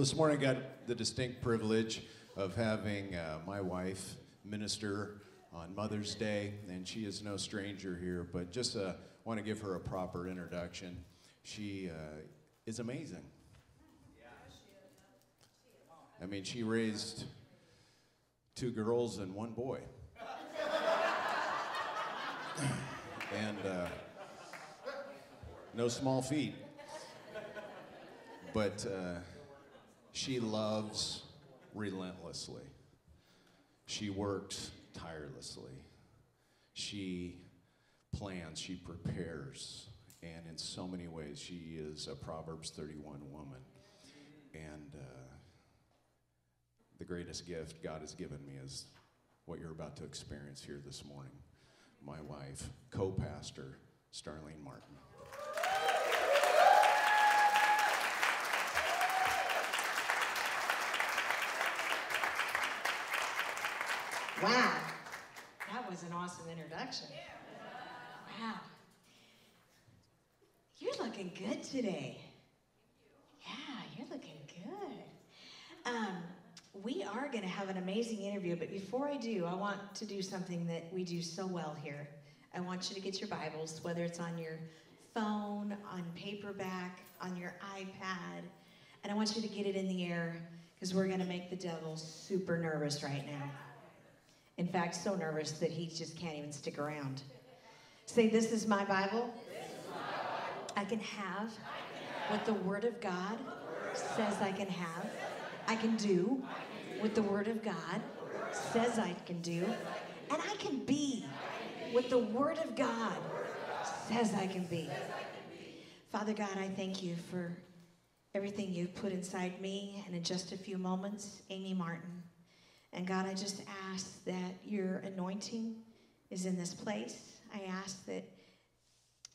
this morning I got the distinct privilege of having uh, my wife minister on Mother's Day, and she is no stranger here, but just uh, want to give her a proper introduction. She uh, is amazing. I mean, she raised two girls and one boy. and uh, no small feat. But uh, she loves relentlessly. She works tirelessly. She plans, she prepares. And in so many ways, she is a Proverbs 31 woman. And uh, the greatest gift God has given me is what you're about to experience here this morning. My wife, co pastor, Starlene Martin. Wow. That was an awesome introduction. Wow. You're looking good today. Yeah, you're looking good. Um, we are going to have an amazing interview, but before I do, I want to do something that we do so well here. I want you to get your Bibles, whether it's on your phone, on paperback, on your iPad, and I want you to get it in the air because we're going to make the devil super nervous right now. In fact, so nervous that he just can't even stick around. Say, This is my Bible. I can have what the Word of God says I can have. I can do what the Word of God says I can do. And I can be what the Word of God says I can be. Father God, I thank you for everything you've put inside me. And in just a few moments, Amy Martin. And God, I just ask that your anointing is in this place. I ask that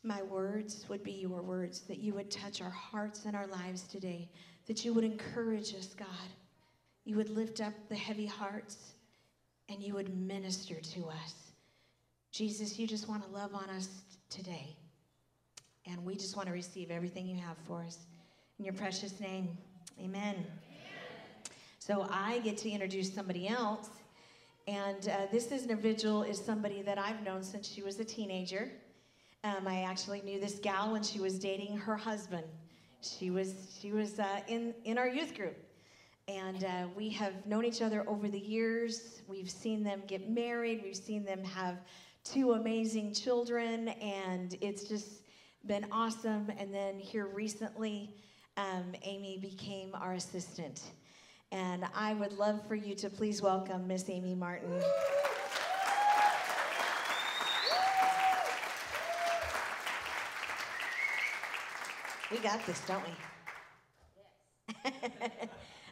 my words would be your words, that you would touch our hearts and our lives today, that you would encourage us, God. You would lift up the heavy hearts and you would minister to us. Jesus, you just want to love on us today. And we just want to receive everything you have for us. In your precious name, amen. So I get to introduce somebody else. And uh, this individual is somebody that I've known since she was a teenager. Um, I actually knew this gal when she was dating her husband. She was, she was uh, in, in our youth group. And uh, we have known each other over the years. We've seen them get married. We've seen them have two amazing children. And it's just been awesome. And then here recently, um, Amy became our assistant. And I would love for you to please welcome Miss Amy Martin. We got this, don't we?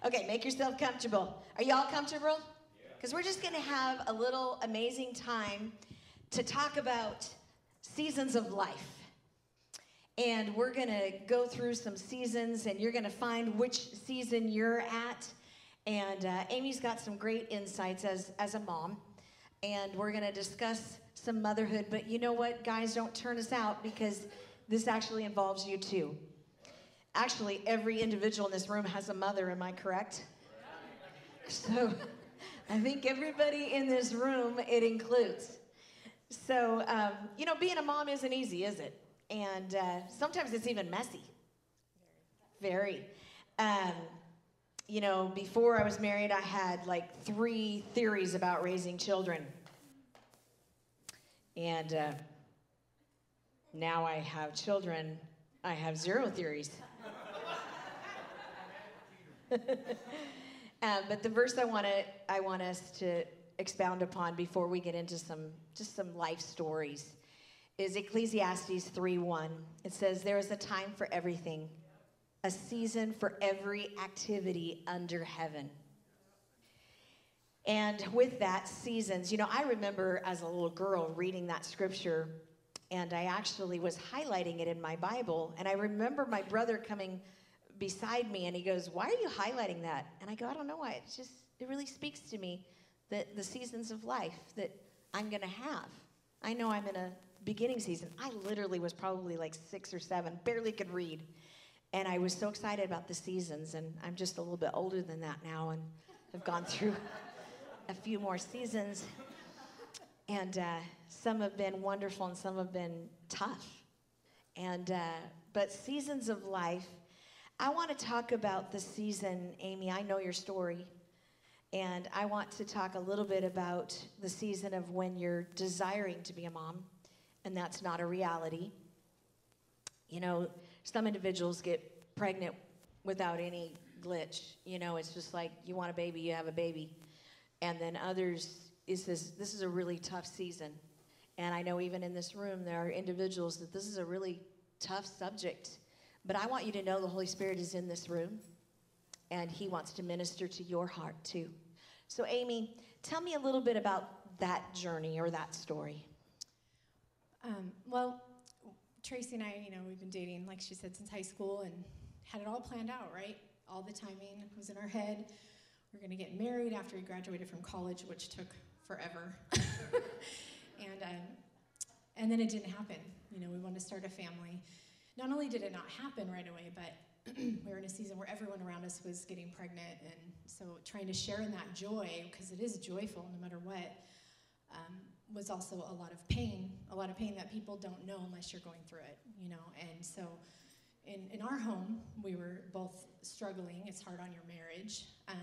okay, make yourself comfortable. Are y'all comfortable? Because we're just going to have a little amazing time to talk about seasons of life. And we're going to go through some seasons, and you're going to find which season you're at. And uh, Amy's got some great insights as, as a mom. And we're going to discuss some motherhood. But you know what, guys, don't turn us out because this actually involves you too. Actually, every individual in this room has a mother, am I correct? So I think everybody in this room, it includes. So, um, you know, being a mom isn't easy, is it? And uh, sometimes it's even messy. Very. Um, you know, before I was married, I had like three theories about raising children. And uh, now I have children, I have zero theories. uh, but the verse I want to I want us to expound upon before we get into some just some life stories is Ecclesiastes 3:1. It says there is a time for everything a season for every activity under heaven. And with that, seasons, you know, I remember as a little girl reading that scripture, and I actually was highlighting it in my Bible. And I remember my brother coming beside me, and he goes, Why are you highlighting that? And I go, I don't know why. It just, it really speaks to me that the seasons of life that I'm going to have. I know I'm in a beginning season. I literally was probably like six or seven, barely could read And I was so excited about the seasons, and I'm just a little bit older than that now, and have gone through a few more seasons. And uh, some have been wonderful, and some have been tough. And uh, but seasons of life. I want to talk about the season, Amy. I know your story. And I want to talk a little bit about the season of when you're desiring to be a mom, and that's not a reality. You know, some individuals get pregnant without any glitch. You know, it's just like you want a baby, you have a baby. And then others, is this, this is a really tough season. And I know even in this room, there are individuals that this is a really tough subject. But I want you to know the Holy Spirit is in this room, and He wants to minister to your heart too. So, Amy, tell me a little bit about that journey or that story. Um, well, Tracy and I, you know, we've been dating, like she said, since high school and had it all planned out, right? All the timing was in our head. We are going to get married after we graduated from college, which took forever. and, um, and then it didn't happen. You know, we wanted to start a family. Not only did it not happen right away, but we were in a season where everyone around us was getting pregnant. And so trying to share in that joy, because it is joyful no matter what, um, was also a lot of pain, a lot of pain that people don't know unless you're going through it, you know. And so in, in our home, we were both struggling. It's hard on your marriage. Um,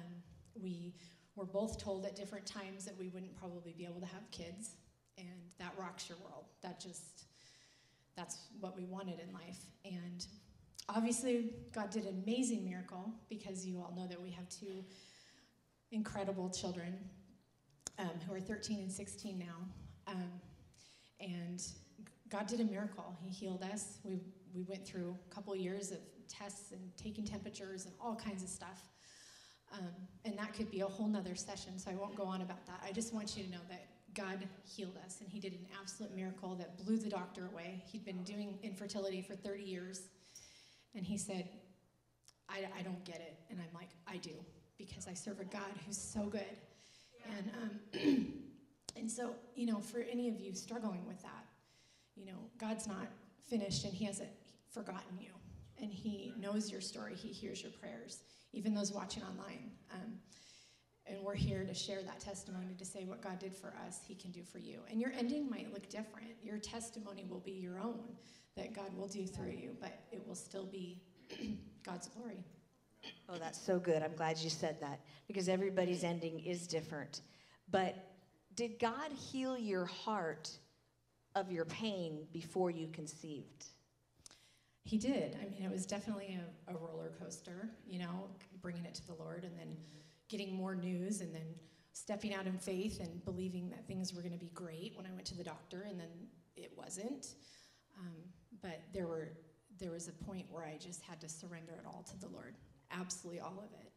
we were both told at different times that we wouldn't probably be able to have kids, and that rocks your world. That just, that's what we wanted in life. And obviously, God did an amazing miracle because you all know that we have two incredible children um, who are 13 and 16 now. Um, and God did a miracle. He healed us. We, we went through a couple years of tests and taking temperatures and all kinds of stuff. Um, and that could be a whole nother session, so I won't go on about that. I just want you to know that God healed us, and He did an absolute miracle that blew the doctor away. He'd been doing infertility for 30 years, and He said, I, I don't get it. And I'm like, I do, because I serve a God who's so good. And, um, and so, you know, for any of you struggling with that, you know, God's not finished and He hasn't forgotten you. And He knows your story, He hears your prayers, even those watching online. Um, and we're here to share that testimony to say what God did for us, He can do for you. And your ending might look different. Your testimony will be your own that God will do through you, but it will still be God's glory. Oh, that's so good. I'm glad you said that because everybody's ending is different. But did God heal your heart of your pain before you conceived? He did. I mean, it was definitely a, a roller coaster, you know, bringing it to the Lord and then getting more news and then stepping out in faith and believing that things were going to be great when I went to the doctor and then it wasn't. Um, but there were there was a point where I just had to surrender it all to the Lord absolutely all of it.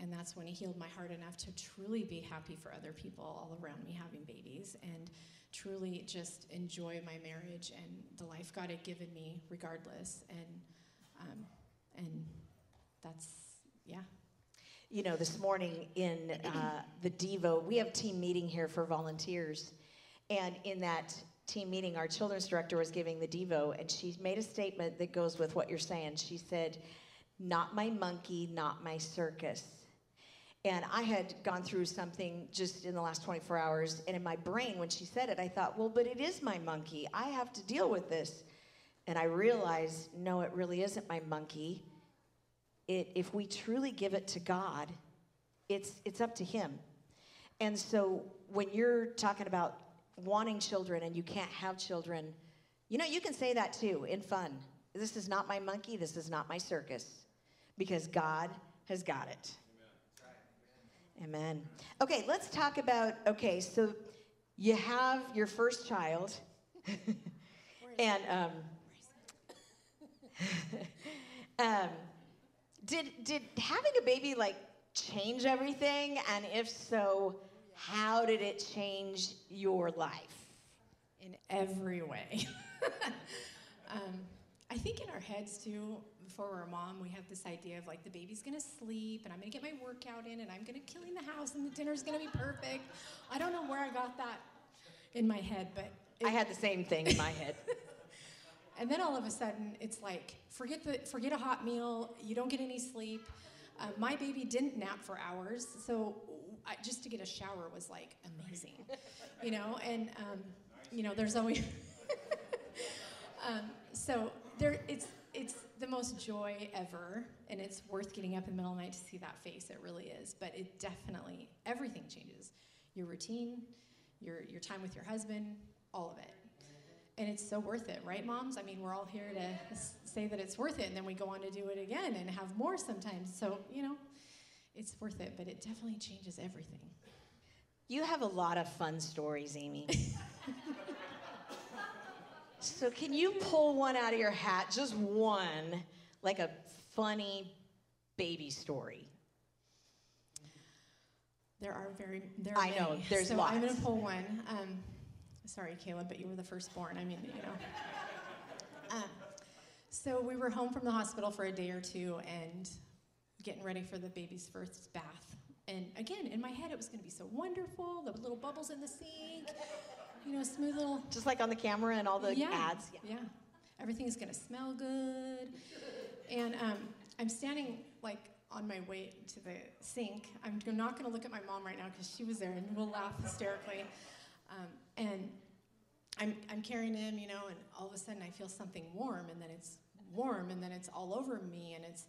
And that's when he healed my heart enough to truly be happy for other people all around me having babies and truly just enjoy my marriage and the life God had given me regardless. And, um, and that's, yeah. You know, this morning in uh, the Devo, we have team meeting here for volunteers. And in that team meeting, our children's director was giving the Devo, and she made a statement that goes with what you're saying. She said, not my monkey, not my circus. And I had gone through something just in the last 24 hours, and in my brain, when she said it, I thought, well, but it is my monkey. I have to deal with this. And I realized, no, it really isn't my monkey. It, if we truly give it to God, it's, it's up to Him. And so when you're talking about wanting children and you can't have children, you know, you can say that too in fun. This is not my monkey, this is not my circus because God has got it. Amen. Amen. Okay, let's talk about okay, so you have your first child, and um, um, did did having a baby like change everything? And if so, how did it change your life? In every way. um, I think in our heads too, before we're a mom, we have this idea of like the baby's gonna sleep and I'm gonna get my workout in and I'm gonna clean the house and the dinner's gonna be perfect. I don't know where I got that in my head, but it, I had the same thing in my head. And then all of a sudden, it's like forget the forget a hot meal. You don't get any sleep. Uh, my baby didn't nap for hours, so I, just to get a shower was like amazing, you know. And um, you know, there's always um, so there. It's it's the most joy ever, and it's worth getting up in the middle of the night to see that face. It really is. But it definitely everything changes. Your routine, your your time with your husband, all of it. And it's so worth it, right, moms? I mean, we're all here to say that it's worth it, and then we go on to do it again and have more sometimes. So, you know, it's worth it, but it definitely changes everything. You have a lot of fun stories, Amy. so, can you pull one out of your hat, just one, like a funny baby story? There are very, there are I know, many. there's so I'm gonna pull one. Um, sorry, Caleb, but you were the firstborn. I mean, you know. Um, so we were home from the hospital for a day or two and getting ready for the baby's first bath. And again, in my head, it was going to be so wonderful. The little bubbles in the sink, you know, smooth little Just like on the camera and all the yeah, ads. Yeah. yeah. Everything's gonna smell good. And um, I'm standing like on my way to the sink. I'm not gonna look at my mom right now because she was there and we'll laugh hysterically. Um, and I'm, I'm carrying him, you know, and all of a sudden I feel something warm and then it's warm and then it's all over me and it's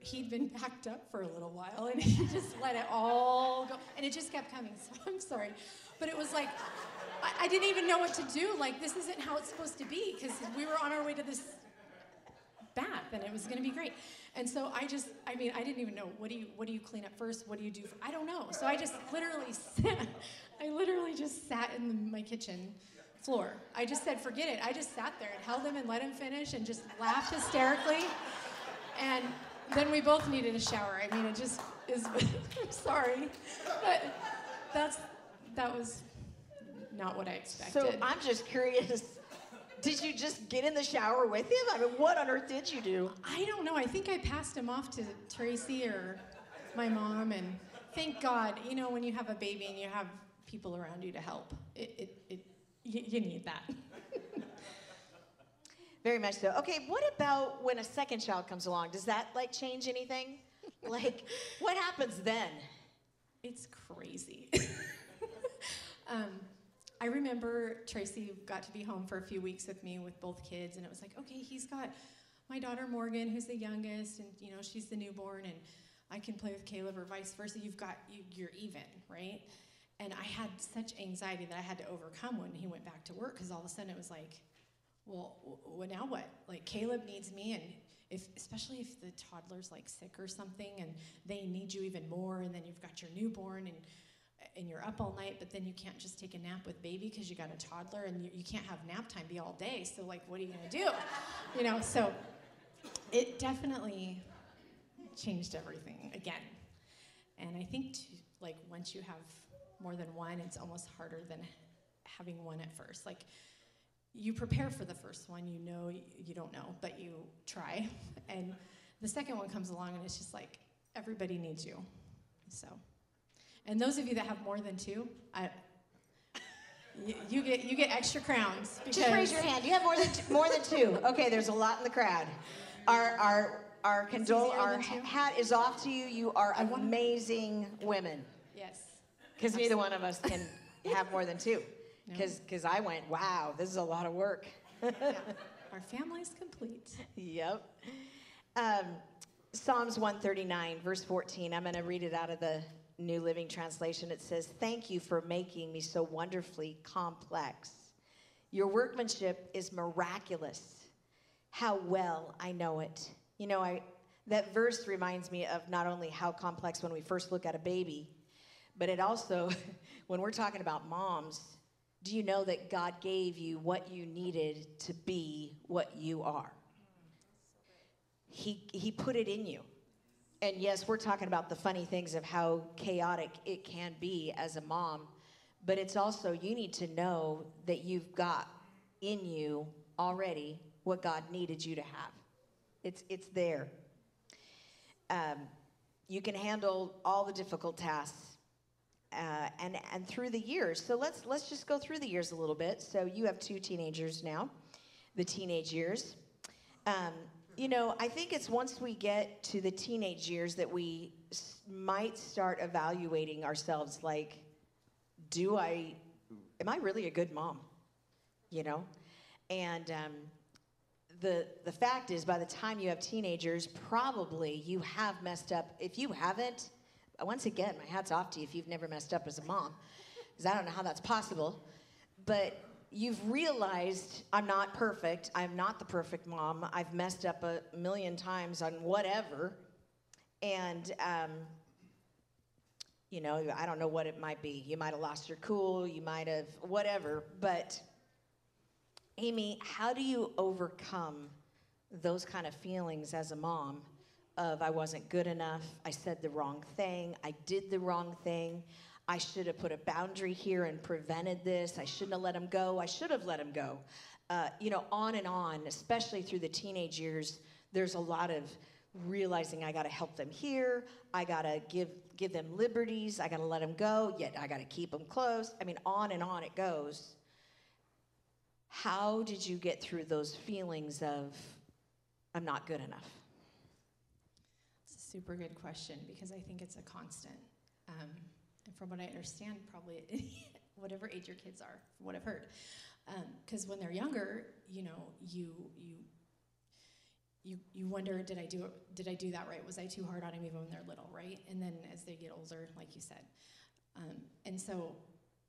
he'd been packed up for a little while and he just let it all go and it just kept coming so i'm sorry but it was like I, I didn't even know what to do. Like this isn't how it's supposed to be because we were on our way to this bath and it was going to be great. And so i just i mean i didn't even know what do you what do you clean up first? What do you do for, i don't know. So i just literally sat i literally just sat in the, my kitchen floor. I just said forget it. I just sat there and held him and let him finish and just laughed hysterically. And then we both needed a shower. I mean it just is i'm sorry. But that's that was not what i expected So, I'm just curious did you just get in the shower with him? I mean, what on earth did you do? I don't know. I think I passed him off to Tracy or my mom, and thank God, you know, when you have a baby and you have people around you to help, it, it, it you, you need that. Very much so. Okay, what about when a second child comes along? Does that like change anything? like, what happens then? It's crazy. um, I remember Tracy got to be home for a few weeks with me with both kids, and it was like, okay, he's got my daughter Morgan, who's the youngest, and you know she's the newborn, and I can play with Caleb, or vice versa. You've got you, you're even, right? And I had such anxiety that I had to overcome when he went back to work because all of a sudden it was like, well, well, now what? Like Caleb needs me, and if especially if the toddler's like sick or something, and they need you even more, and then you've got your newborn, and and you're up all night, but then you can't just take a nap with baby because you got a toddler, and you, you can't have nap time be all day. So like, what are you gonna do? You know, so it definitely changed everything again. And I think to, like once you have more than one, it's almost harder than having one at first. Like you prepare for the first one, you know you don't know, but you try. And the second one comes along and it's just like everybody needs you. So and those of you that have more than two, I you, you get you get extra crowns Just raise your hand. You have more than t- more than two. Okay, there's a lot in the crowd. Our our our condole our hat is off to you. You are amazing women. Yes. Because neither one of us can have more than two. No. Because I went, wow, this is a lot of work. Yeah. Our family's complete. Yep. Um, Psalms 139, verse 14. I'm going to read it out of the New Living Translation. It says, Thank you for making me so wonderfully complex. Your workmanship is miraculous. How well I know it. You know, I, that verse reminds me of not only how complex when we first look at a baby, but it also, when we're talking about moms, do you know that God gave you what you needed to be what you are? He, he put it in you. And yes, we're talking about the funny things of how chaotic it can be as a mom, but it's also you need to know that you've got in you already what God needed you to have. It's, it's there. Um, you can handle all the difficult tasks uh, and and through the years. So let's let's just go through the years a little bit. So you have two teenagers now. the teenage years. Um, you know, I think it's once we get to the teenage years that we s- might start evaluating ourselves like, do I, am I really a good mom? You know? And um, the, the fact is, by the time you have teenagers, probably you have messed up. If you haven't, once again, my hat's off to you if you've never messed up as a mom, because I don't know how that's possible. But you've realized I'm not perfect. I'm not the perfect mom. I've messed up a million times on whatever. And, um, you know, I don't know what it might be. You might have lost your cool, you might have whatever. But, Amy, how do you overcome those kind of feelings as a mom of I wasn't good enough, I said the wrong thing, I did the wrong thing, I should have put a boundary here and prevented this, I shouldn't have let him go, I should have let him go. Uh, you know, on and on, especially through the teenage years, there's a lot of realizing I got to help them here, I got to give give them liberties, I got to let them go, yet I got to keep them close. I mean, on and on it goes. How did you get through those feelings of I'm not good enough? It's a super good question because I think it's a constant. Um, and from what I understand, probably whatever age your kids are, from what I've heard. Because when they're younger, you know, you you you you wonder, did I do it, did I do that right? Was I too hard on them even when they're little, right? And then as they get older, like you said, um, and so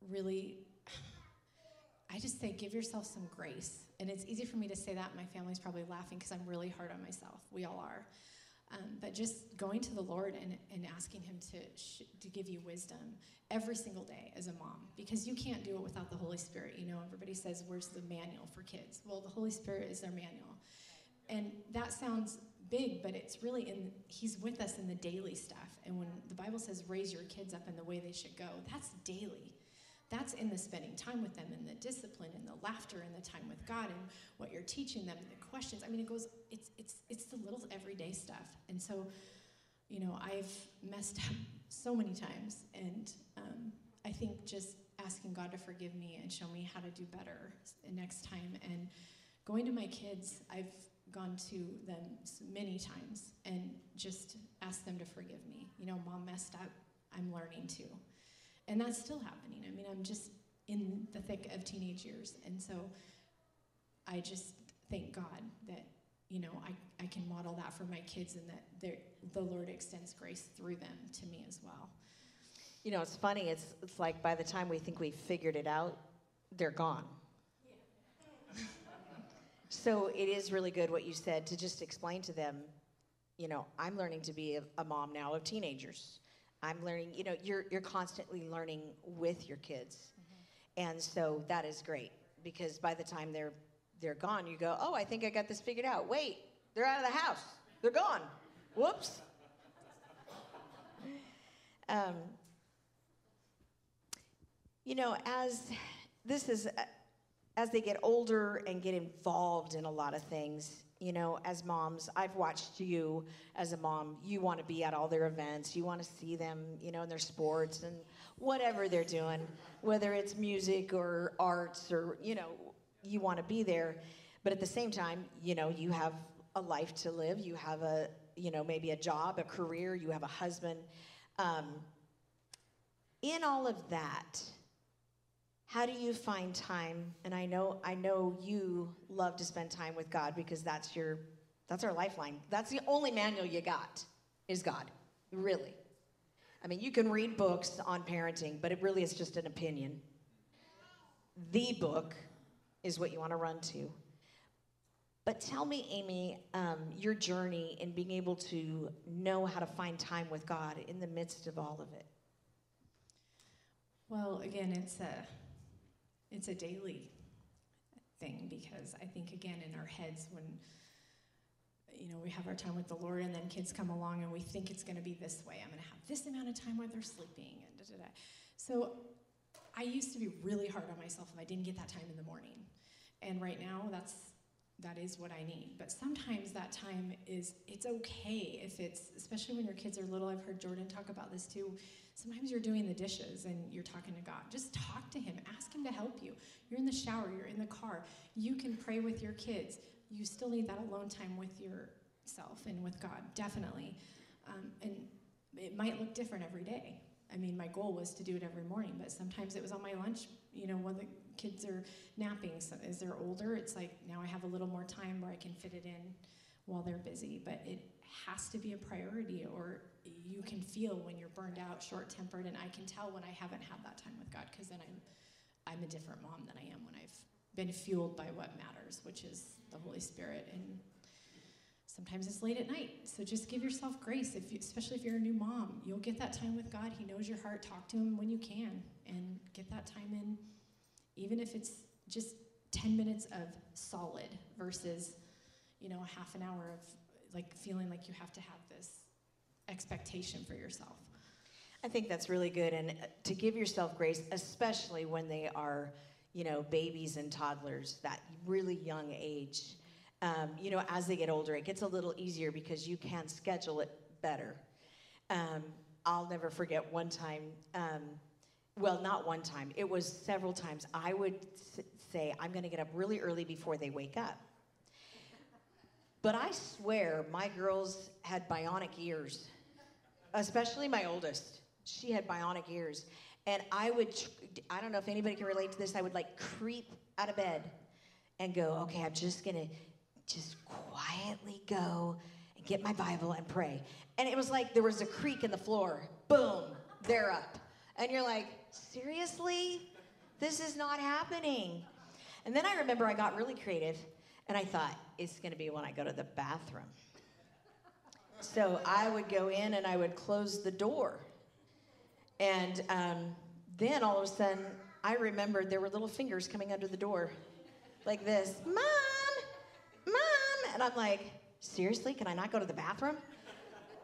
really, I just say give yourself some grace. And it's easy for me to say that. My family's probably laughing because I'm really hard on myself. We all are. Um, but just going to the Lord and, and asking Him to, sh- to give you wisdom every single day as a mom, because you can't do it without the Holy Spirit. You know, everybody says, Where's the manual for kids? Well, the Holy Spirit is their manual. And that sounds big, but it's really in, He's with us in the daily stuff. And when the Bible says, Raise your kids up in the way they should go, that's daily. That's in the spending time with them and the discipline and the laughter and the time with God and what you're teaching them and the questions. I mean, it goes, it's, it's, it's the little everyday stuff. And so, you know, I've messed up so many times. And um, I think just asking God to forgive me and show me how to do better next time. And going to my kids, I've gone to them many times and just asked them to forgive me. You know, mom messed up. I'm learning too. And that's still happening. I mean, I'm just in the thick of teenage years. And so I just thank God that, you know, I, I can model that for my kids and that the Lord extends grace through them to me as well. You know, it's funny. It's, it's like by the time we think we've figured it out, they're gone. so it is really good what you said to just explain to them, you know, I'm learning to be a, a mom now of teenagers. I'm learning, you know, you're, you're constantly learning with your kids. Mm-hmm. And so that is great because by the time they're, they're gone, you go, oh, I think I got this figured out. Wait, they're out of the house. They're gone. Whoops. Um, you know, as this is, uh, as they get older and get involved in a lot of things, you know, as moms, I've watched you as a mom. You want to be at all their events. You want to see them, you know, in their sports and whatever they're doing, whether it's music or arts or, you know, you want to be there. But at the same time, you know, you have a life to live. You have a, you know, maybe a job, a career. You have a husband. Um, in all of that, how do you find time? And i know i know you love to spend time with god because that's your that's our lifeline. That's the only manual you got is god really. I mean you can read books on parenting but it really is just an opinion. The book is what you want to run to. But tell me amy um, your journey in being able to know how to find time with god in the midst of all of it. Well again it's a it's a daily thing because I think again in our heads when you know we have our time with the Lord and then kids come along and we think it's going to be this way. I'm going to have this amount of time where they're sleeping and da da da. So I used to be really hard on myself if I didn't get that time in the morning. And right now that's that is what I need. But sometimes that time is, it's okay if it's, especially when your kids are little. I've heard Jordan talk about this too. Sometimes you're doing the dishes and you're talking to God. Just talk to Him, ask Him to help you. You're in the shower, you're in the car. You can pray with your kids. You still need that alone time with yourself and with God, definitely. Um, and it might look different every day. I mean, my goal was to do it every morning, but sometimes it was on my lunch, you know, when the kids are napping. So as they're older, it's like now I have a little more time where I can fit it in while they're busy. But it has to be a priority, or you can feel when you're burned out, short tempered, and I can tell when I haven't had that time with God because then I'm, I'm a different mom than I am when I've been fueled by what matters, which is the Holy Spirit and sometimes it's late at night so just give yourself grace if you, especially if you're a new mom you'll get that time with god he knows your heart talk to him when you can and get that time in even if it's just 10 minutes of solid versus you know a half an hour of like feeling like you have to have this expectation for yourself I think that's really good, and uh, to give yourself grace, especially when they are, you know, babies and toddlers, that really young age. Um, you know, as they get older, it gets a little easier because you can schedule it better. Um, I'll never forget one time. Um, well, not one time. It was several times. I would say, "I'm going to get up really early before they wake up." But I swear, my girls had bionic ears especially my oldest. She had bionic ears. And I would, I don't know if anybody can relate to this, I would like creep out of bed and go, okay, I'm just gonna just quietly go and get my Bible and pray. And it was like there was a creak in the floor. Boom, they're up. And you're like, seriously? This is not happening. And then I remember I got really creative and I thought, it's gonna be when I go to the bathroom. So I would go in and I would close the door. And um, then all of a sudden, I remembered there were little fingers coming under the door, like this Mom, Mom. And I'm like, Seriously? Can I not go to the bathroom?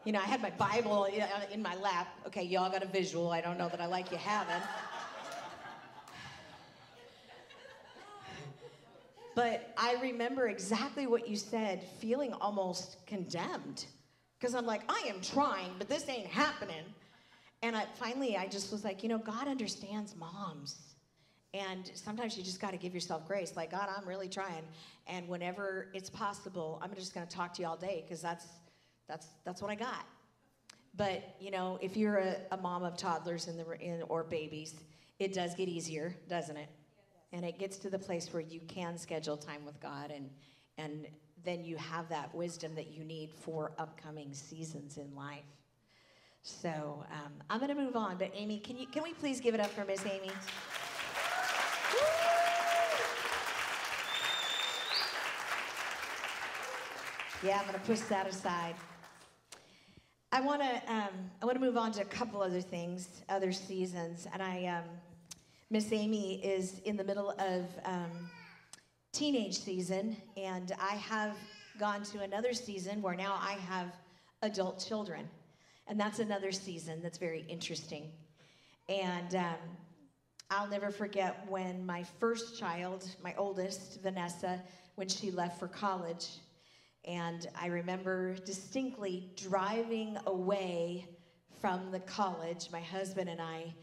You know, I had my Bible in my lap. Okay, y'all got a visual. I don't know that I like you having. But I remember exactly what you said, feeling almost condemned. Because I'm like, I am trying, but this ain't happening. And I, finally, I just was like, you know, God understands moms. And sometimes you just got to give yourself grace. Like, God, I'm really trying. And whenever it's possible, I'm just going to talk to you all day because that's, that's, that's what I got. But, you know, if you're a, a mom of toddlers in the, in, or babies, it does get easier, doesn't it? And it gets to the place where you can schedule time with God and, and then you have that wisdom that you need for upcoming seasons in life. So um, I'm going to move on, but Amy, can you can we please give it up for Miss Amy? Yeah, I'm going to push that aside. I want to um, I want to move on to a couple other things, other seasons, and I um, Miss Amy is in the middle of um, teenage season, and I have gone to another season where now I have adult children. And that's another season that's very interesting. And um, I'll never forget when my first child, my oldest, Vanessa, when she left for college. And I remember distinctly driving away from the college, my husband and I,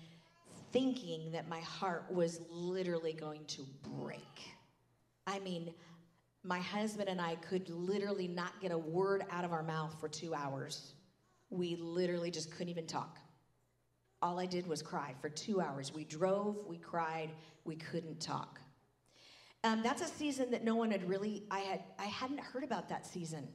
thinking that my heart was literally going to break. I mean, my husband and I could literally not get a word out of our mouth for two hours. We literally just couldn't even talk. All I did was cry for two hours. We drove, we cried, we couldn't talk. Um, that's a season that no one had really, I, had, I hadn't heard about that season.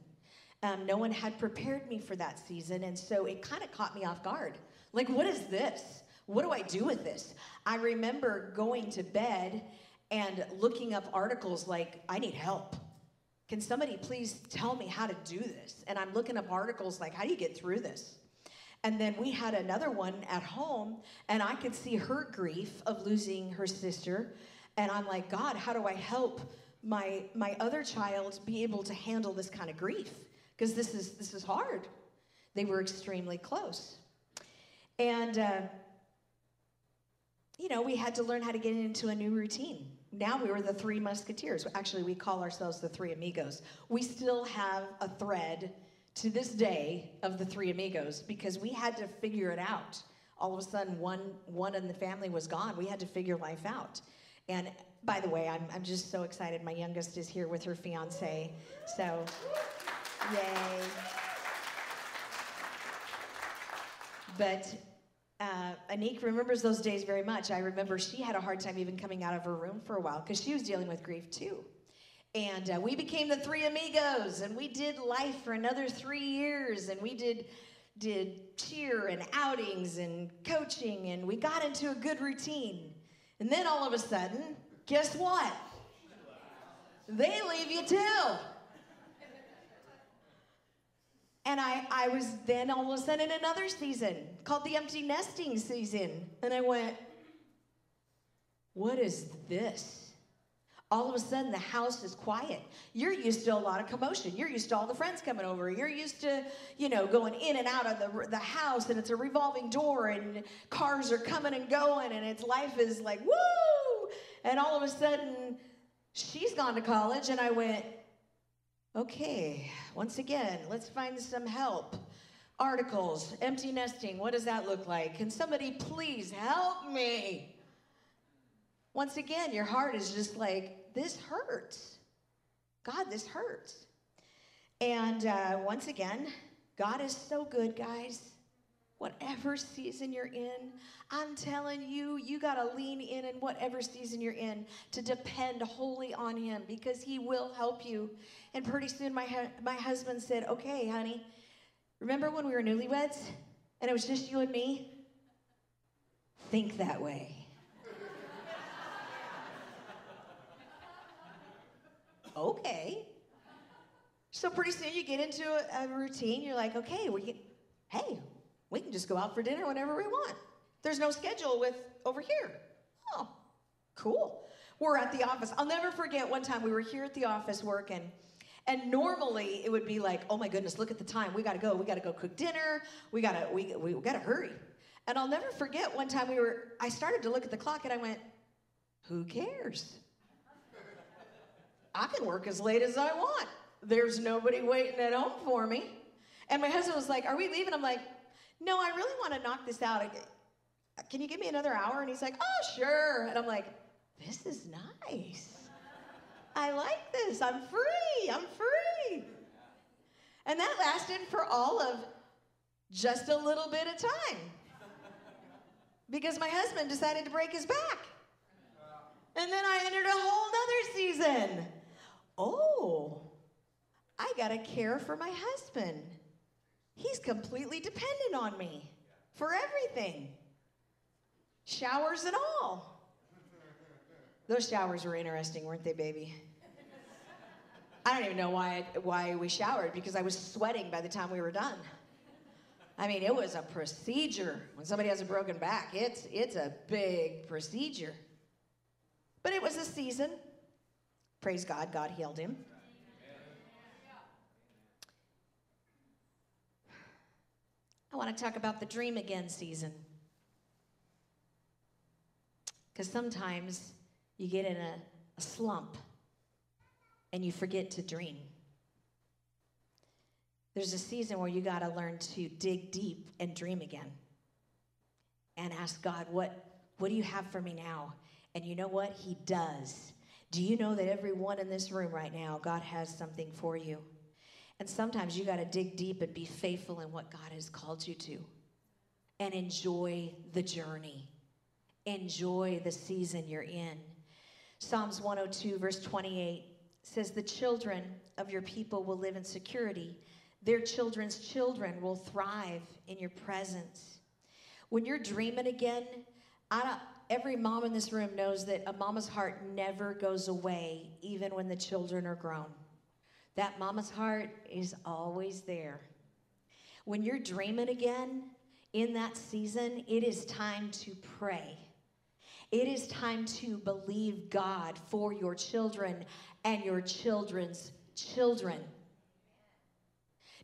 Um, no one had prepared me for that season, and so it kind of caught me off guard. Like, what is this? What do I do with this? I remember going to bed and looking up articles like, I need help. Can somebody please tell me how to do this? And I'm looking up articles like, how do you get through this? And then we had another one at home, and I could see her grief of losing her sister. And I'm like, God, how do I help my my other child be able to handle this kind of grief? Because this is this is hard. They were extremely close, and uh, you know we had to learn how to get into a new routine. now we were the three musketeers. Actually, we call ourselves the three amigos. We still have a thread to this day of the three amigos because we had to figure it out. All of a sudden, one one in the family was gone. We had to figure life out. And by the way, I'm, I'm just so excited. My youngest is here with her fiance. So, yay. But uh, Anik remembers those days very much. I remember she had a hard time even coming out of her room for a while because she was dealing with grief too. And uh, we became the three amigos, and we did life for another three years, and we did did cheer and outings and coaching, and we got into a good routine. And then all of a sudden, guess what? They leave you too. And I, I was then all of a sudden in another season called the empty nesting season. And I went, what is this? All of a sudden, the house is quiet. You're used to a lot of commotion. You're used to all the friends coming over. You're used to, you know, going in and out of the, the house, and it's a revolving door, and cars are coming and going, and its life is like, woo! And all of a sudden, she's gone to college, and I went, Okay, once again, let's find some help. Articles, empty nesting, what does that look like? Can somebody please help me? Once again, your heart is just like, this hurts. God, this hurts. And uh, once again, God is so good, guys. Whatever season you're in, I'm telling you, you got to lean in in whatever season you're in to depend wholly on Him because He will help you. And pretty soon, my, hu- my husband said, Okay, honey, remember when we were newlyweds and it was just you and me? Think that way. Okay. So pretty soon you get into a, a routine. You're like, okay, we can, hey, we can just go out for dinner whenever we want. There's no schedule with over here. Oh, cool. We're at the office. I'll never forget one time we were here at the office working. And normally it would be like, oh my goodness, look at the time. We gotta go. We gotta go cook dinner. We gotta, we, we gotta hurry. And I'll never forget one time we were, I started to look at the clock and I went, who cares? I can work as late as I want. There's nobody waiting at home for me. And my husband was like, Are we leaving? I'm like, No, I really want to knock this out. Can you give me another hour? And he's like, Oh, sure. And I'm like, This is nice. I like this. I'm free. I'm free. And that lasted for all of just a little bit of time because my husband decided to break his back. And then I entered a whole nother season. Oh, I got to care for my husband. He's completely dependent on me for everything, showers and all. Those showers were interesting, weren't they, baby? I don't even know why, why we showered because I was sweating by the time we were done. I mean, it was a procedure. When somebody has a broken back, it's, it's a big procedure. But it was a season. Praise God, God healed him. I want to talk about the dream again season. Because sometimes you get in a, a, slump and you forget to dream. There's a season where you got to learn to dig deep and dream again and ask God, what, what do you have for me now? And you know what? He does. Do you know that everyone in this room right now, God has something for you? And sometimes you got to dig deep and be faithful in what God has called you to and enjoy the journey. Enjoy the season you're in. Psalms 102, verse 28 says, The children of your people will live in security, their children's children will thrive in your presence. When you're dreaming again, every mom in this room knows that a mama's heart never goes away, even when the children are grown. That mama's heart is always there. When you're dreaming again in that season, it is time to pray. It is time to believe God for your children and your children's children.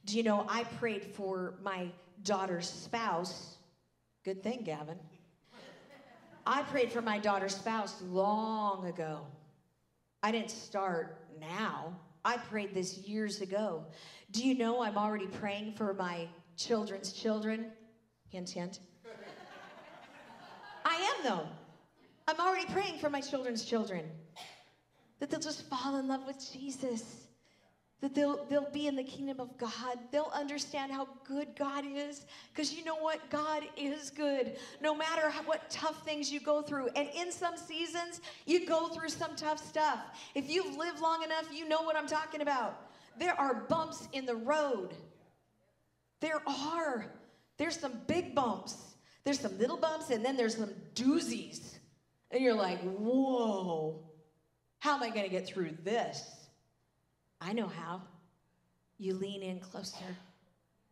Do you know, I prayed for my daughter's spouse. Good thing, Gavin. I prayed for my daughter's spouse long ago. I didn't start now. I prayed this years ago. Do you know I'm already praying for my children's children? Hint, hint. I am, though. I'm already praying for my children's children that they'll just fall in love with Jesus that they'll, they'll be in the kingdom of God. They'll understand how good God is. Because you know what? God is good. No matter how, what tough things you go through. And in some seasons, you go through some tough stuff. If you've lived long enough, you know what I'm talking about. There are bumps in the road. There are. There's some big bumps. There's some little bumps, and then there's some doozies. And you're like, whoa, how am I going to get through this? I know how. You lean in closer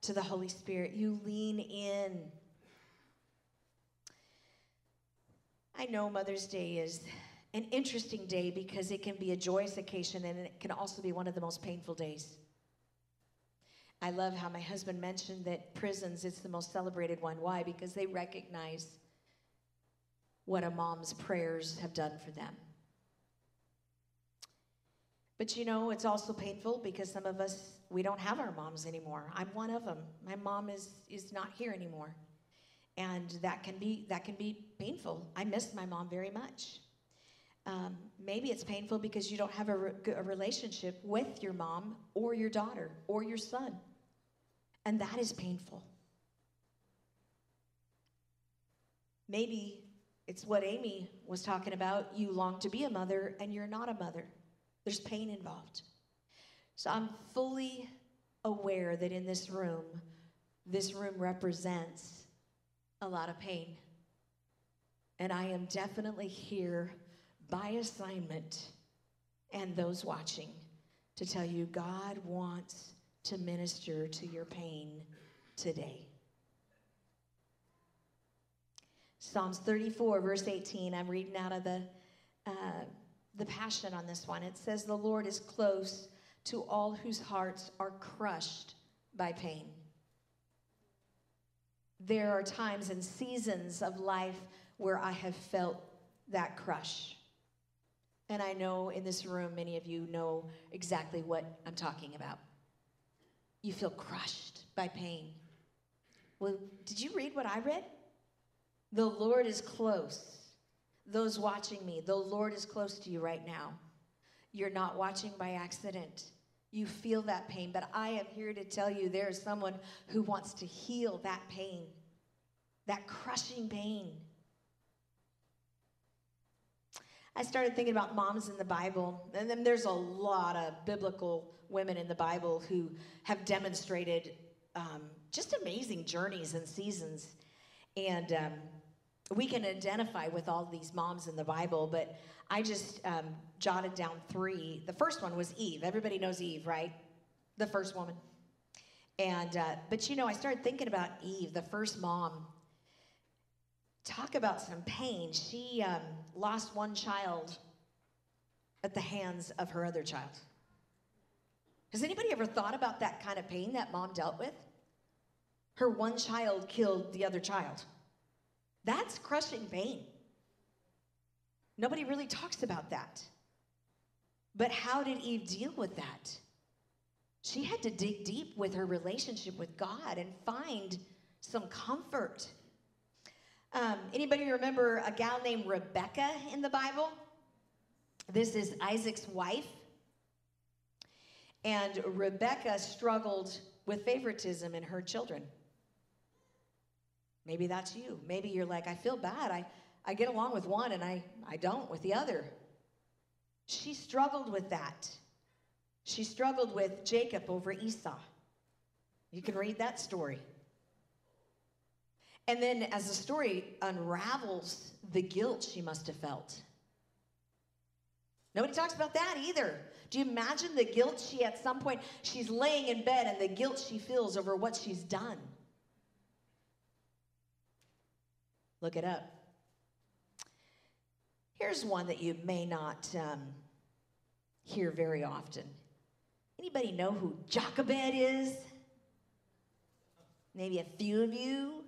to the Holy Spirit. You lean in. I know Mother's Day is an interesting day because it can be a joyous occasion and it can also be one of the most painful days. I love how my husband mentioned that prisons it's the most celebrated one. Why? Because they recognize what a mom's prayers have done for them. But you know, it's also painful because some of us, we don't have our moms anymore. I'm one of them. My mom is, is not here anymore. And that can be, that can be painful. I miss my mom very much. Um, maybe it's painful because you don't have a, re- a relationship with your mom or your daughter or your son. And that is painful. Maybe it's what Amy was talking about. You long to be a mother and you're not a mother. There's pain involved. So I'm fully aware that in this room, this room represents a lot of pain. And I am definitely here by assignment and those watching to tell you God wants to minister to your pain today. Psalms 34, verse 18, I'm reading out of the uh, the passion on this one. It says, The Lord is close to all whose hearts are crushed by pain. There are times and seasons of life where I have felt that crush. And I know in this room, many of you know exactly what I'm talking about. You feel crushed by pain. Well, did you read what I read? The Lord is close those watching me, the Lord is close to you right now. You're not watching by accident. You feel that pain, but I am here to tell you there is someone who wants to heal that pain, that crushing pain. I started thinking about moms in the Bible, and then there's a lot of biblical women in the Bible who have demonstrated um, just amazing journeys and seasons. And um, we can identify with all these moms in the Bible, but I just um, jotted down three. The first one was Eve. Everybody knows Eve, right? The first woman. And uh, but you know, I started thinking about Eve, the first mom. Talk about some pain. She um, lost one child at the hands of her other child. Has anybody ever thought about that kind of pain that mom dealt with? Her one child killed the other child. That's crushing pain. Nobody really talks about that. But how did Eve deal with that? She had to dig deep with her relationship with God and find some comfort. Um, anybody remember a gal named Rebecca in the Bible? This is Isaac's wife. And Rebecca struggled with favoritism in her children. Maybe that's you. Maybe you're like, I feel bad. I, I get along with one and I, I don't with the other. She struggled with that. She struggled with Jacob over Esau. You can read that story. And then as the story unravels the guilt she must have felt. Nobody talks about that either. Do you imagine the guilt she at some point she's laying in bed and the guilt she feels over what she's done? Look it up. Here's one that you may not um, hear very often. Anybody know who Jochebed is? Maybe a few of you.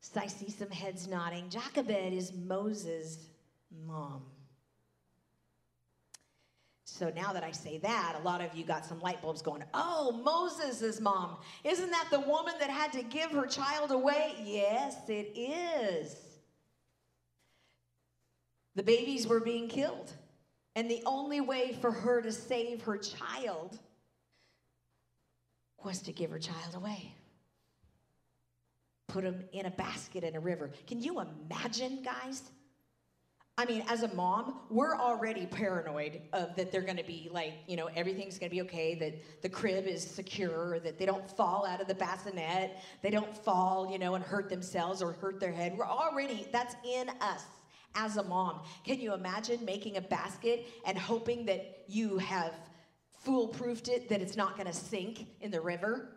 So I see some heads nodding. Jochebed is Moses' mom. So now that I say that, a lot of you got some light bulbs going, oh, Moses' mom. Isn't that the woman that had to give her child away? Yes, it is. The babies were being killed. And the only way for her to save her child was to give her child away. Put him in a basket in a river. Can you imagine, guys? I mean, as a mom, we're already paranoid of that they're going to be like, you know, everything's going to be okay, that the crib is secure, that they don't fall out of the bassinet, they don't fall, you know, and hurt themselves or hurt their head. We're already, that's in us as a mom. Can you imagine making a basket and hoping that you have foolproofed it, that it's not going to sink in the river?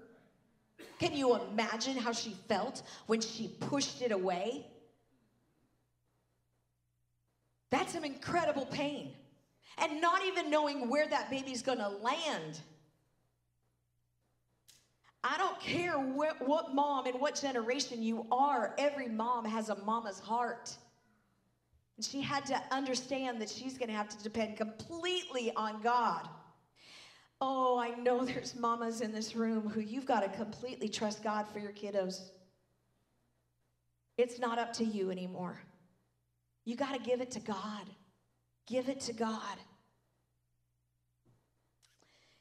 Can you imagine how she felt when she pushed it away? That's some incredible pain. And not even knowing where that baby's gonna land. I don't care what, what mom and what generation you are, every mom has a mama's heart. And she had to understand that she's gonna have to depend completely on God. Oh, I know there's mamas in this room who you've got to completely trust God for your kiddos. It's not up to you anymore. You got to give it to God. Give it to God.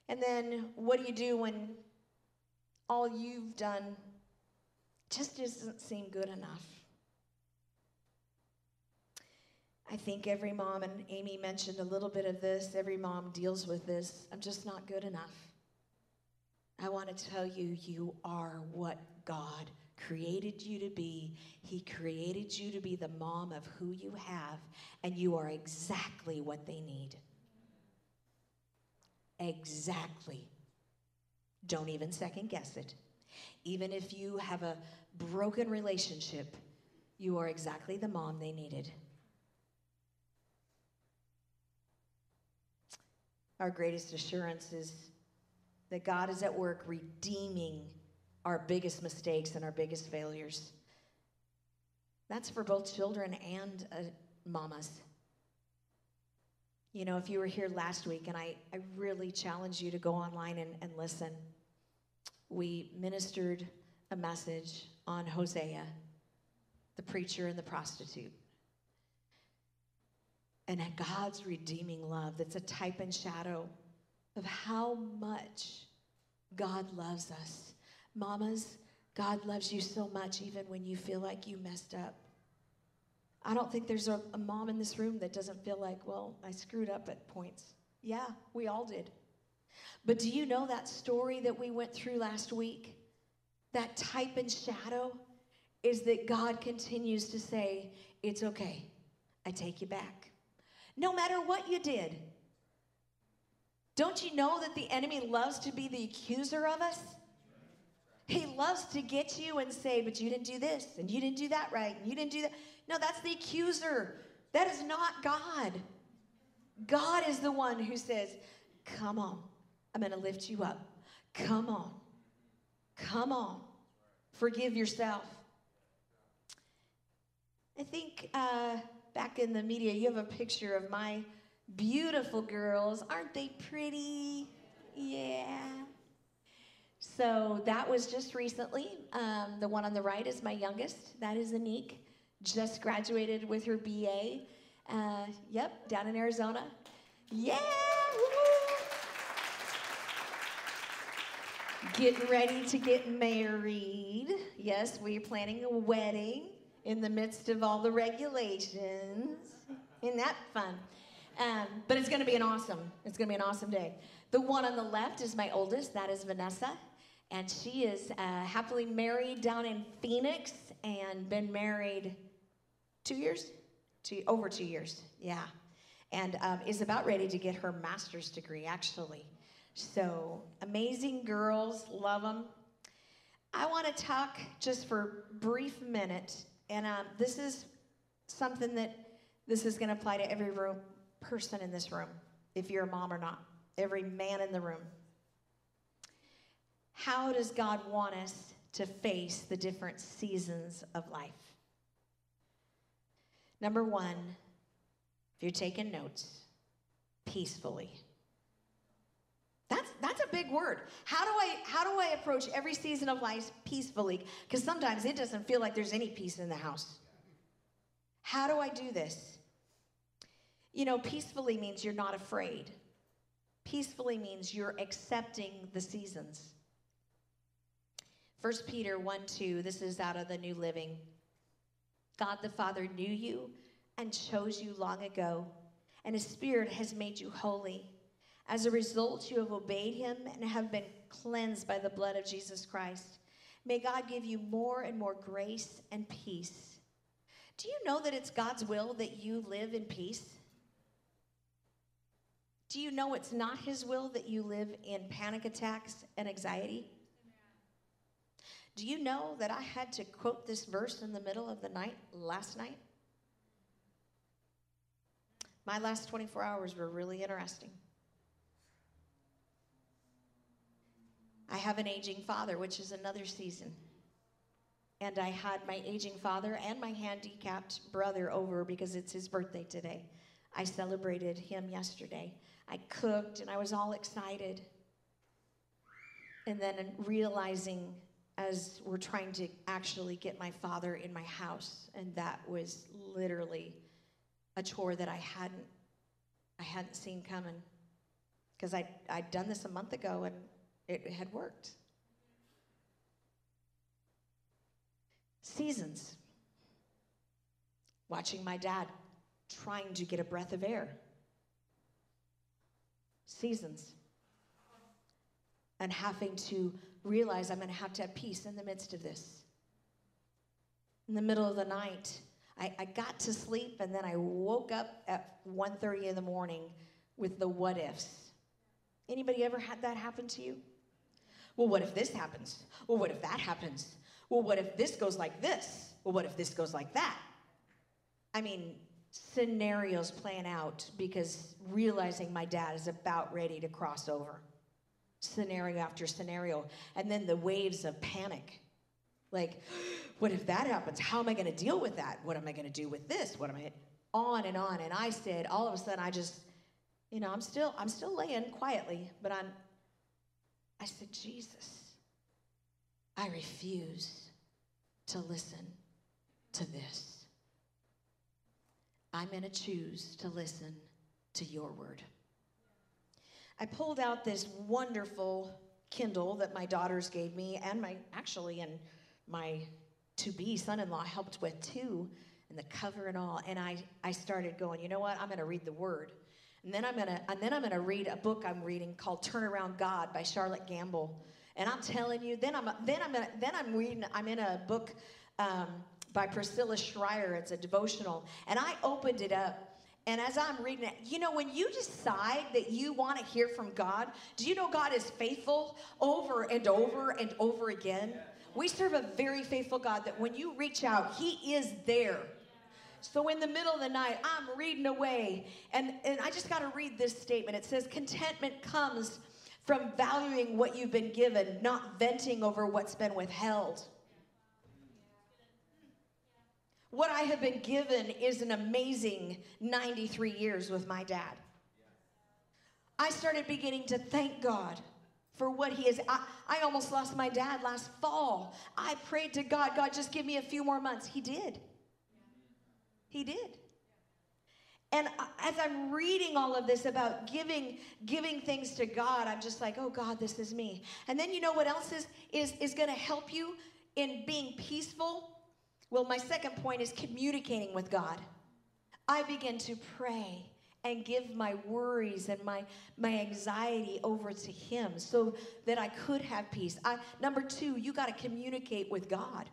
And then what do you do when all you've done just doesn't seem good enough? I think every mom, and Amy mentioned a little bit of this, every mom deals with this. I'm just not good enough. I want to tell you, you are what God created you to be. He created you to be the mom of who you have, and you are exactly what they need. Exactly. Don't even second guess it. Even if you have a broken relationship, you are exactly the mom they needed. Our greatest assurance is that God is at work redeeming our biggest mistakes and our biggest failures. That's for both children and uh, mamas. You know, if you were here last week, and I, I really challenge you to go online and, and listen, we ministered a message on Hosea, the preacher and the prostitute. And God's redeeming love, that's a type and shadow of how much God loves us Mamas, God loves you so much even when you feel like you messed up. I don't think there's a, a, mom in this room that doesn't feel like, well, I screwed up at points. Yeah, we all did. But do you know that story that we went through last week? That type and shadow is that God continues to say, It's okay. I take you back. No matter what you did. Don't you know that the enemy loves to be the accuser of us? He loves to get you and say, but you didn't do this, and you didn't do that right, and you didn't do that. No, that's the accuser. That is not God. God is the one who says, Come on, I'm going to lift you up. Come on. Come on. Forgive yourself. I think uh, back in the media, you have a picture of my beautiful girls. Aren't they pretty? Yeah. So that was just recently. Um, the one on the right is my youngest. That is Anique. Just graduated with her BA. Uh, yep, down in Arizona. Yeah! Getting ready to get married. Yes, we're planning a wedding in the midst of all the regulations. Isn't that fun? Um, but it's going to be an awesome. It's going to be an awesome day. The one on the left is my oldest. That is Vanessa and she is uh, happily married down in Phoenix and been married two years, two, over two years, yeah, and um, is about ready to get her master's degree actually. So amazing girls, love them. I want to talk just for a brief minute, and um, this is something that this is going to apply to every room, person in this room, if you're a mom or not, every man in the room. How does God want us to face the different seasons of life. Number one, if you're taking notes, peacefully. That's that's a big word. How do I how do I approach every season of life peacefully? Because sometimes it doesn't feel like there's any peace in the house. How do I do this? You know, peacefully means you're not afraid. Peacefully means you're accepting the seasons. 1 Peter 1 2, this is out of the New Living. God the Father knew you and chose you long ago, and His Spirit has made you holy. As a result, you have obeyed Him and have been cleansed by the blood of Jesus Christ. May God give you more and more grace and peace. Do you know that it's God's will that you live in peace? Do you know it's not His will that you live in panic attacks and anxiety? Do you know that I had to quote this verse in the middle of the night last night? My last 24 hours were really interesting. I have an aging father, which is another season. And I had my aging father and my handicapped brother over because it's his birthday today. I celebrated him yesterday. I cooked and I was all excited. And then realizing as we're trying to actually get my father in my house, and that was literally a chore that I hadn't I hadn't seen coming because I I'd done this a month ago and it had worked. Seasons. Watching my dad trying to get a breath of air. Seasons. And having to realize I'm going to have to have peace in the midst of this. In the middle of the night, I, I got to sleep and then I woke up at 1.30 in the morning with the what ifs. Anybody ever had that happen to you? Well, what if this happens? Well, what if that happens? Well, what if this goes like this? Well, what if this goes like that? I mean, scenarios playing out because realizing my dad is about ready to cross over scenario after scenario. And then the waves of panic. Like, what if that happens? How am I going to deal with that? What am I going to do with this? What am I on and on? And I said, all of a sudden, I just, you know, I'm still, I'm still laying quietly, but I'm, I said, Jesus, I refuse to listen to this. I'm going to choose to listen to your word. I pulled out this wonderful Kindle that my daughters gave me, and my actually, and my to be son in law helped with too, and the cover and all. And I, I started going, you know what? I'm going to read the Word. And then I'm to and then I'm to read a book I'm reading called Turn Around God by Charlotte Gambill. And I'm telling you, then I'm then I'm gonna, then I'm reading. I'm in a book um, by Priscilla Shirer. It's a devotional, and I opened it up and as I'm reading it, you know, when you decide that you want to hear from God, do you know God is faithful over and over and over again? We serve a very faithful God that when you reach out, He is there. So in the middle of the night, I'm reading away, and, and I just got to read this statement. It says, Contentment comes from valuing what you've been given, not venting over what's been withheld. What I have been given is an amazing 93 years with my dad. I started beginning to thank God for what he is. I, I almost lost my dad last fall. I prayed to God, God, just give me a few more months. He did. He did. And as I'm reading all of this about giving giving things to God, I'm just like, oh God, this is me. And then you know what else is is is going to help you in being peaceful well, my second point is communicating with God. I begin to pray and give my worries and my, my anxiety over to Him so that I could have peace. I, number two, you got to communicate with God.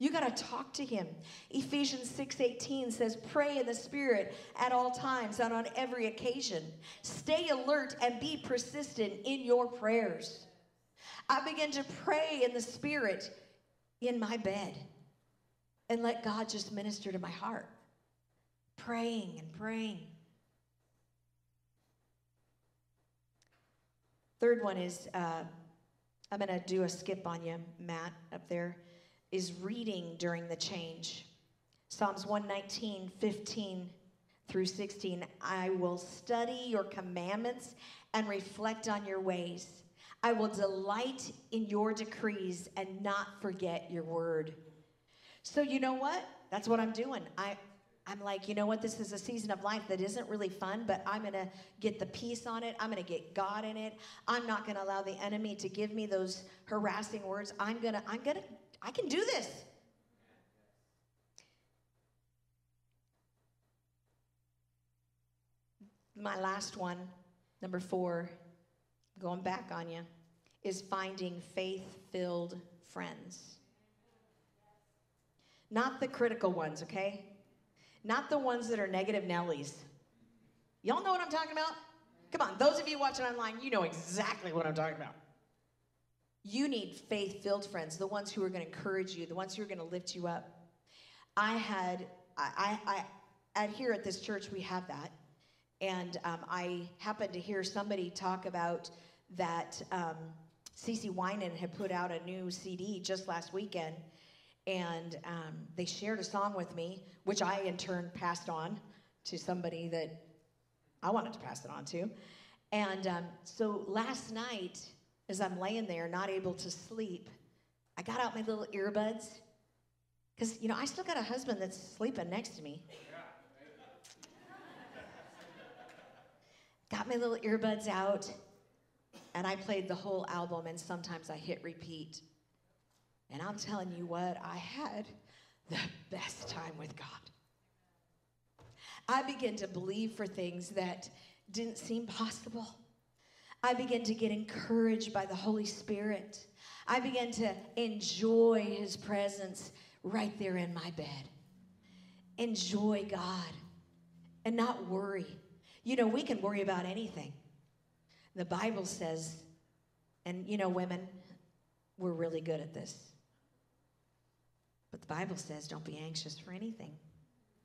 You got to talk to him. Ephesians 6:18 says, "Pray in the spirit at all times and on every occasion. Stay alert and be persistent in your prayers." I begin to pray in the spirit in my bed and let God just minister to my heart. Praying and praying. Third one is uh, I'm going to do a skip on you, Matt, up there, is reading during the change. Psalms 119, 15 through 16. I will study your commandments and reflect on your ways. I will delight in your decrees and not forget your word. So, you know what? That's what I'm doing. I, I'm like, you know what? This is a season of life that isn't really fun, but I'm going to get the peace on it. I'm going to get God in it. I'm not going to allow the enemy to give me those harassing words. I'm going to, I'm going to, I can do this. My last one, number four, going back on you, is finding faith filled friends. Not the critical ones, okay? Not the ones that are negative Nellies. Y'all know what I'm talking about? Come on, those of you watching online, you know exactly what I'm talking about. You need faith filled friends, the ones who are going to encourage you, the ones who are going to lift you up. I had, I, I, I, at here at this church, we have that. And um, I happened to hear somebody talk about that um, CeCe Winans had put out a new CD just last weekend and um, they shared a song with me, which I in turn passed on to somebody that I wanted to pass it on to. And um, so last night, as I'm laying there, not able to sleep, I got out my little earbuds. Because, you know, I still got a husband that's sleeping next to me. got my little earbuds out, and I played the whole album, and sometimes I hit repeat. And I'm telling you what, I had the best time with God. I began to believe for things that didn't seem possible. I began to get encouraged by the Holy Spirit. I began to enjoy His presence right there in my bed. Enjoy God and not worry. You know, we can worry about anything. The Bible says, and you know, women, we're really good at this. But the Bible says, don't be anxious for anything,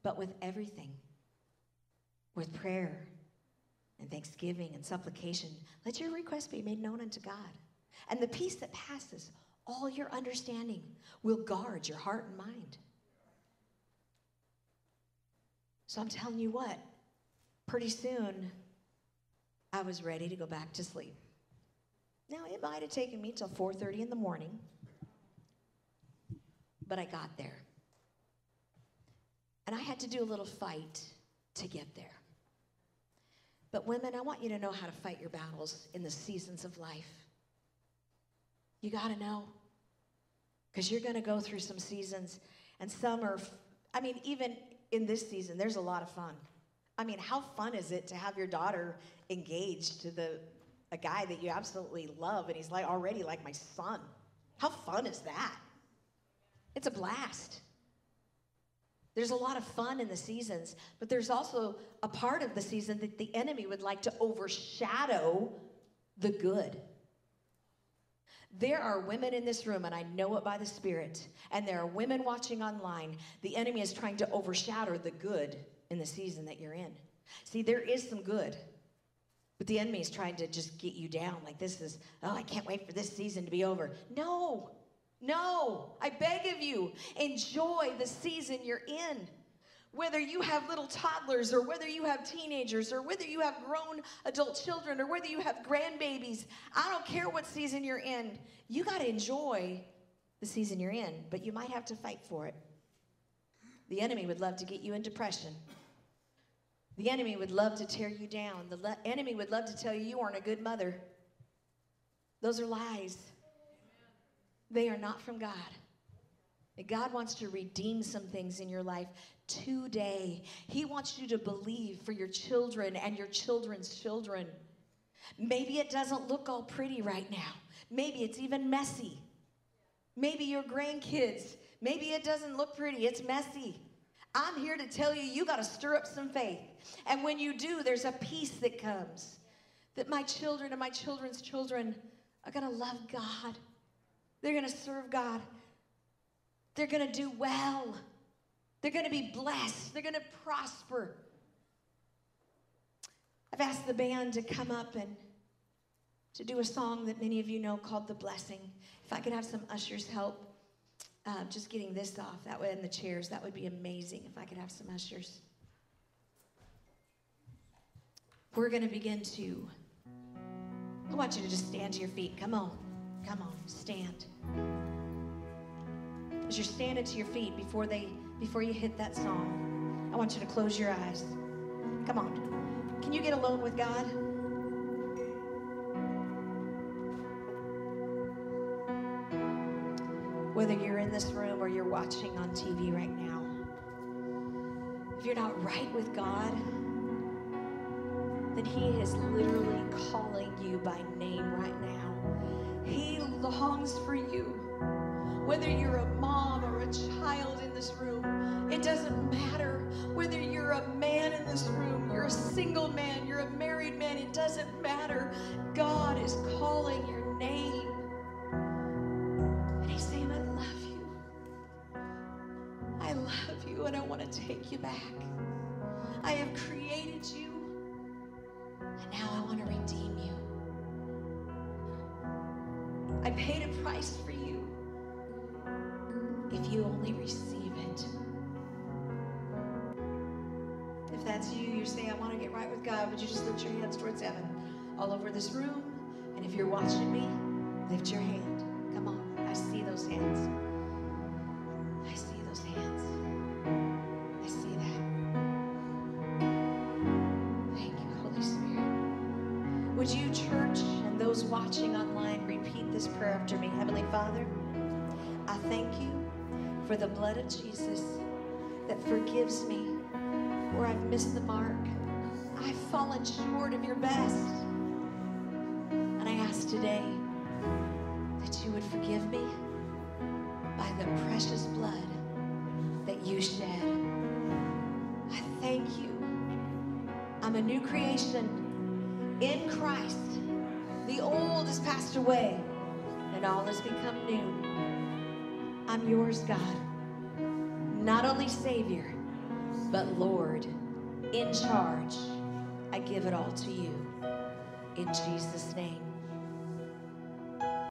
but with everything, with prayer and thanksgiving and supplication, let your requests be made known unto God. And the peace that passes all your understanding will guard your heart and mind. So I'm telling you what, pretty soon I was ready to go back to sleep. Now it might have taken me till 4:30 in the morning but I got there. And I had to do a little fight to get there. But, women, I want you to know how to fight your battles in the seasons of life. You got to know. Because you're going to go through some seasons, and some are, I mean, even in this season, there's a lot of fun. I mean, how fun is it to have your daughter engaged to the a guy that you absolutely love and he's like already like my son? How fun is that? It's a blast. There's a lot of fun in the seasons, but there's also a part of the season that the enemy would like to overshadow the good. There are women in this room, and I know it by the Spirit, and there are women watching online. The enemy is trying to overshadow the good in the season that you're in. See, there is some good, but the enemy is trying to just get you down. Like this is, oh, I can't wait for this season to be over. No, no, I beg of you, enjoy the season you're in. Whether you have little toddlers or whether you have teenagers or whether you have grown adult children or whether you have grandbabies, I don't care what season you're in. You got to enjoy the season you're in, but you might have to fight for it. The enemy would love to get you in depression. The enemy would love to tear you down. The le- enemy would love to tell you you aren't a good mother. Those are lies. They are not from God. God wants to redeem some things in your life today. He wants you to believe for your children and your children's children. Maybe it doesn't look all pretty right now. Maybe it's even messy. Maybe your grandkids, maybe it doesn't look pretty, it's messy. I'm here to tell you, you got to stir up some faith. And when you do, there's a peace that comes that my children and my children's children are going to love God. They're going to serve God. They're going to do well. They're going to be blessed. They're going to prosper. I've asked the band to come up and to do a song that many of you know called The Blessing. If I could have some ushers help uh, just getting this off, that way in the chairs, that would be amazing if I could have some ushers. We're going to begin to. I want you to just stand to your feet. Come on. Come on. Stand. As you're standing to your feet before they before you hit that song, I want you to close your eyes. Come on. Can you get alone with God? Whether you're in this room or you're watching on TV right now, if you're not right with God, then He is literally calling you by name right now. He longs for you. Whether you're a mom or a child in this room, it doesn't matter. Whether you're a man in this room, you're a single man, you're a married man, it doesn't matter. God is calling your name. And He's saying, I love you. I love you, and I want to take you back. I have created you. And now I want to redeem you. I paid a price for you. If you only receive it. If that's you, you're saying, I want to get right with God, would you just lift your hands towards heaven all over this room? And if you're watching me, lift your hand. Come on. I see those hands. For the blood of Jesus that forgives me where I've missed the mark. I've fallen short of your best. And I ask today that you would forgive me by the precious blood that you shed. I thank you. I'm a new creation in Christ. The old has passed away and all has become new. I'm yours, God. Not only Savior, but Lord, in charge. I give it all to you. In Jesus' name.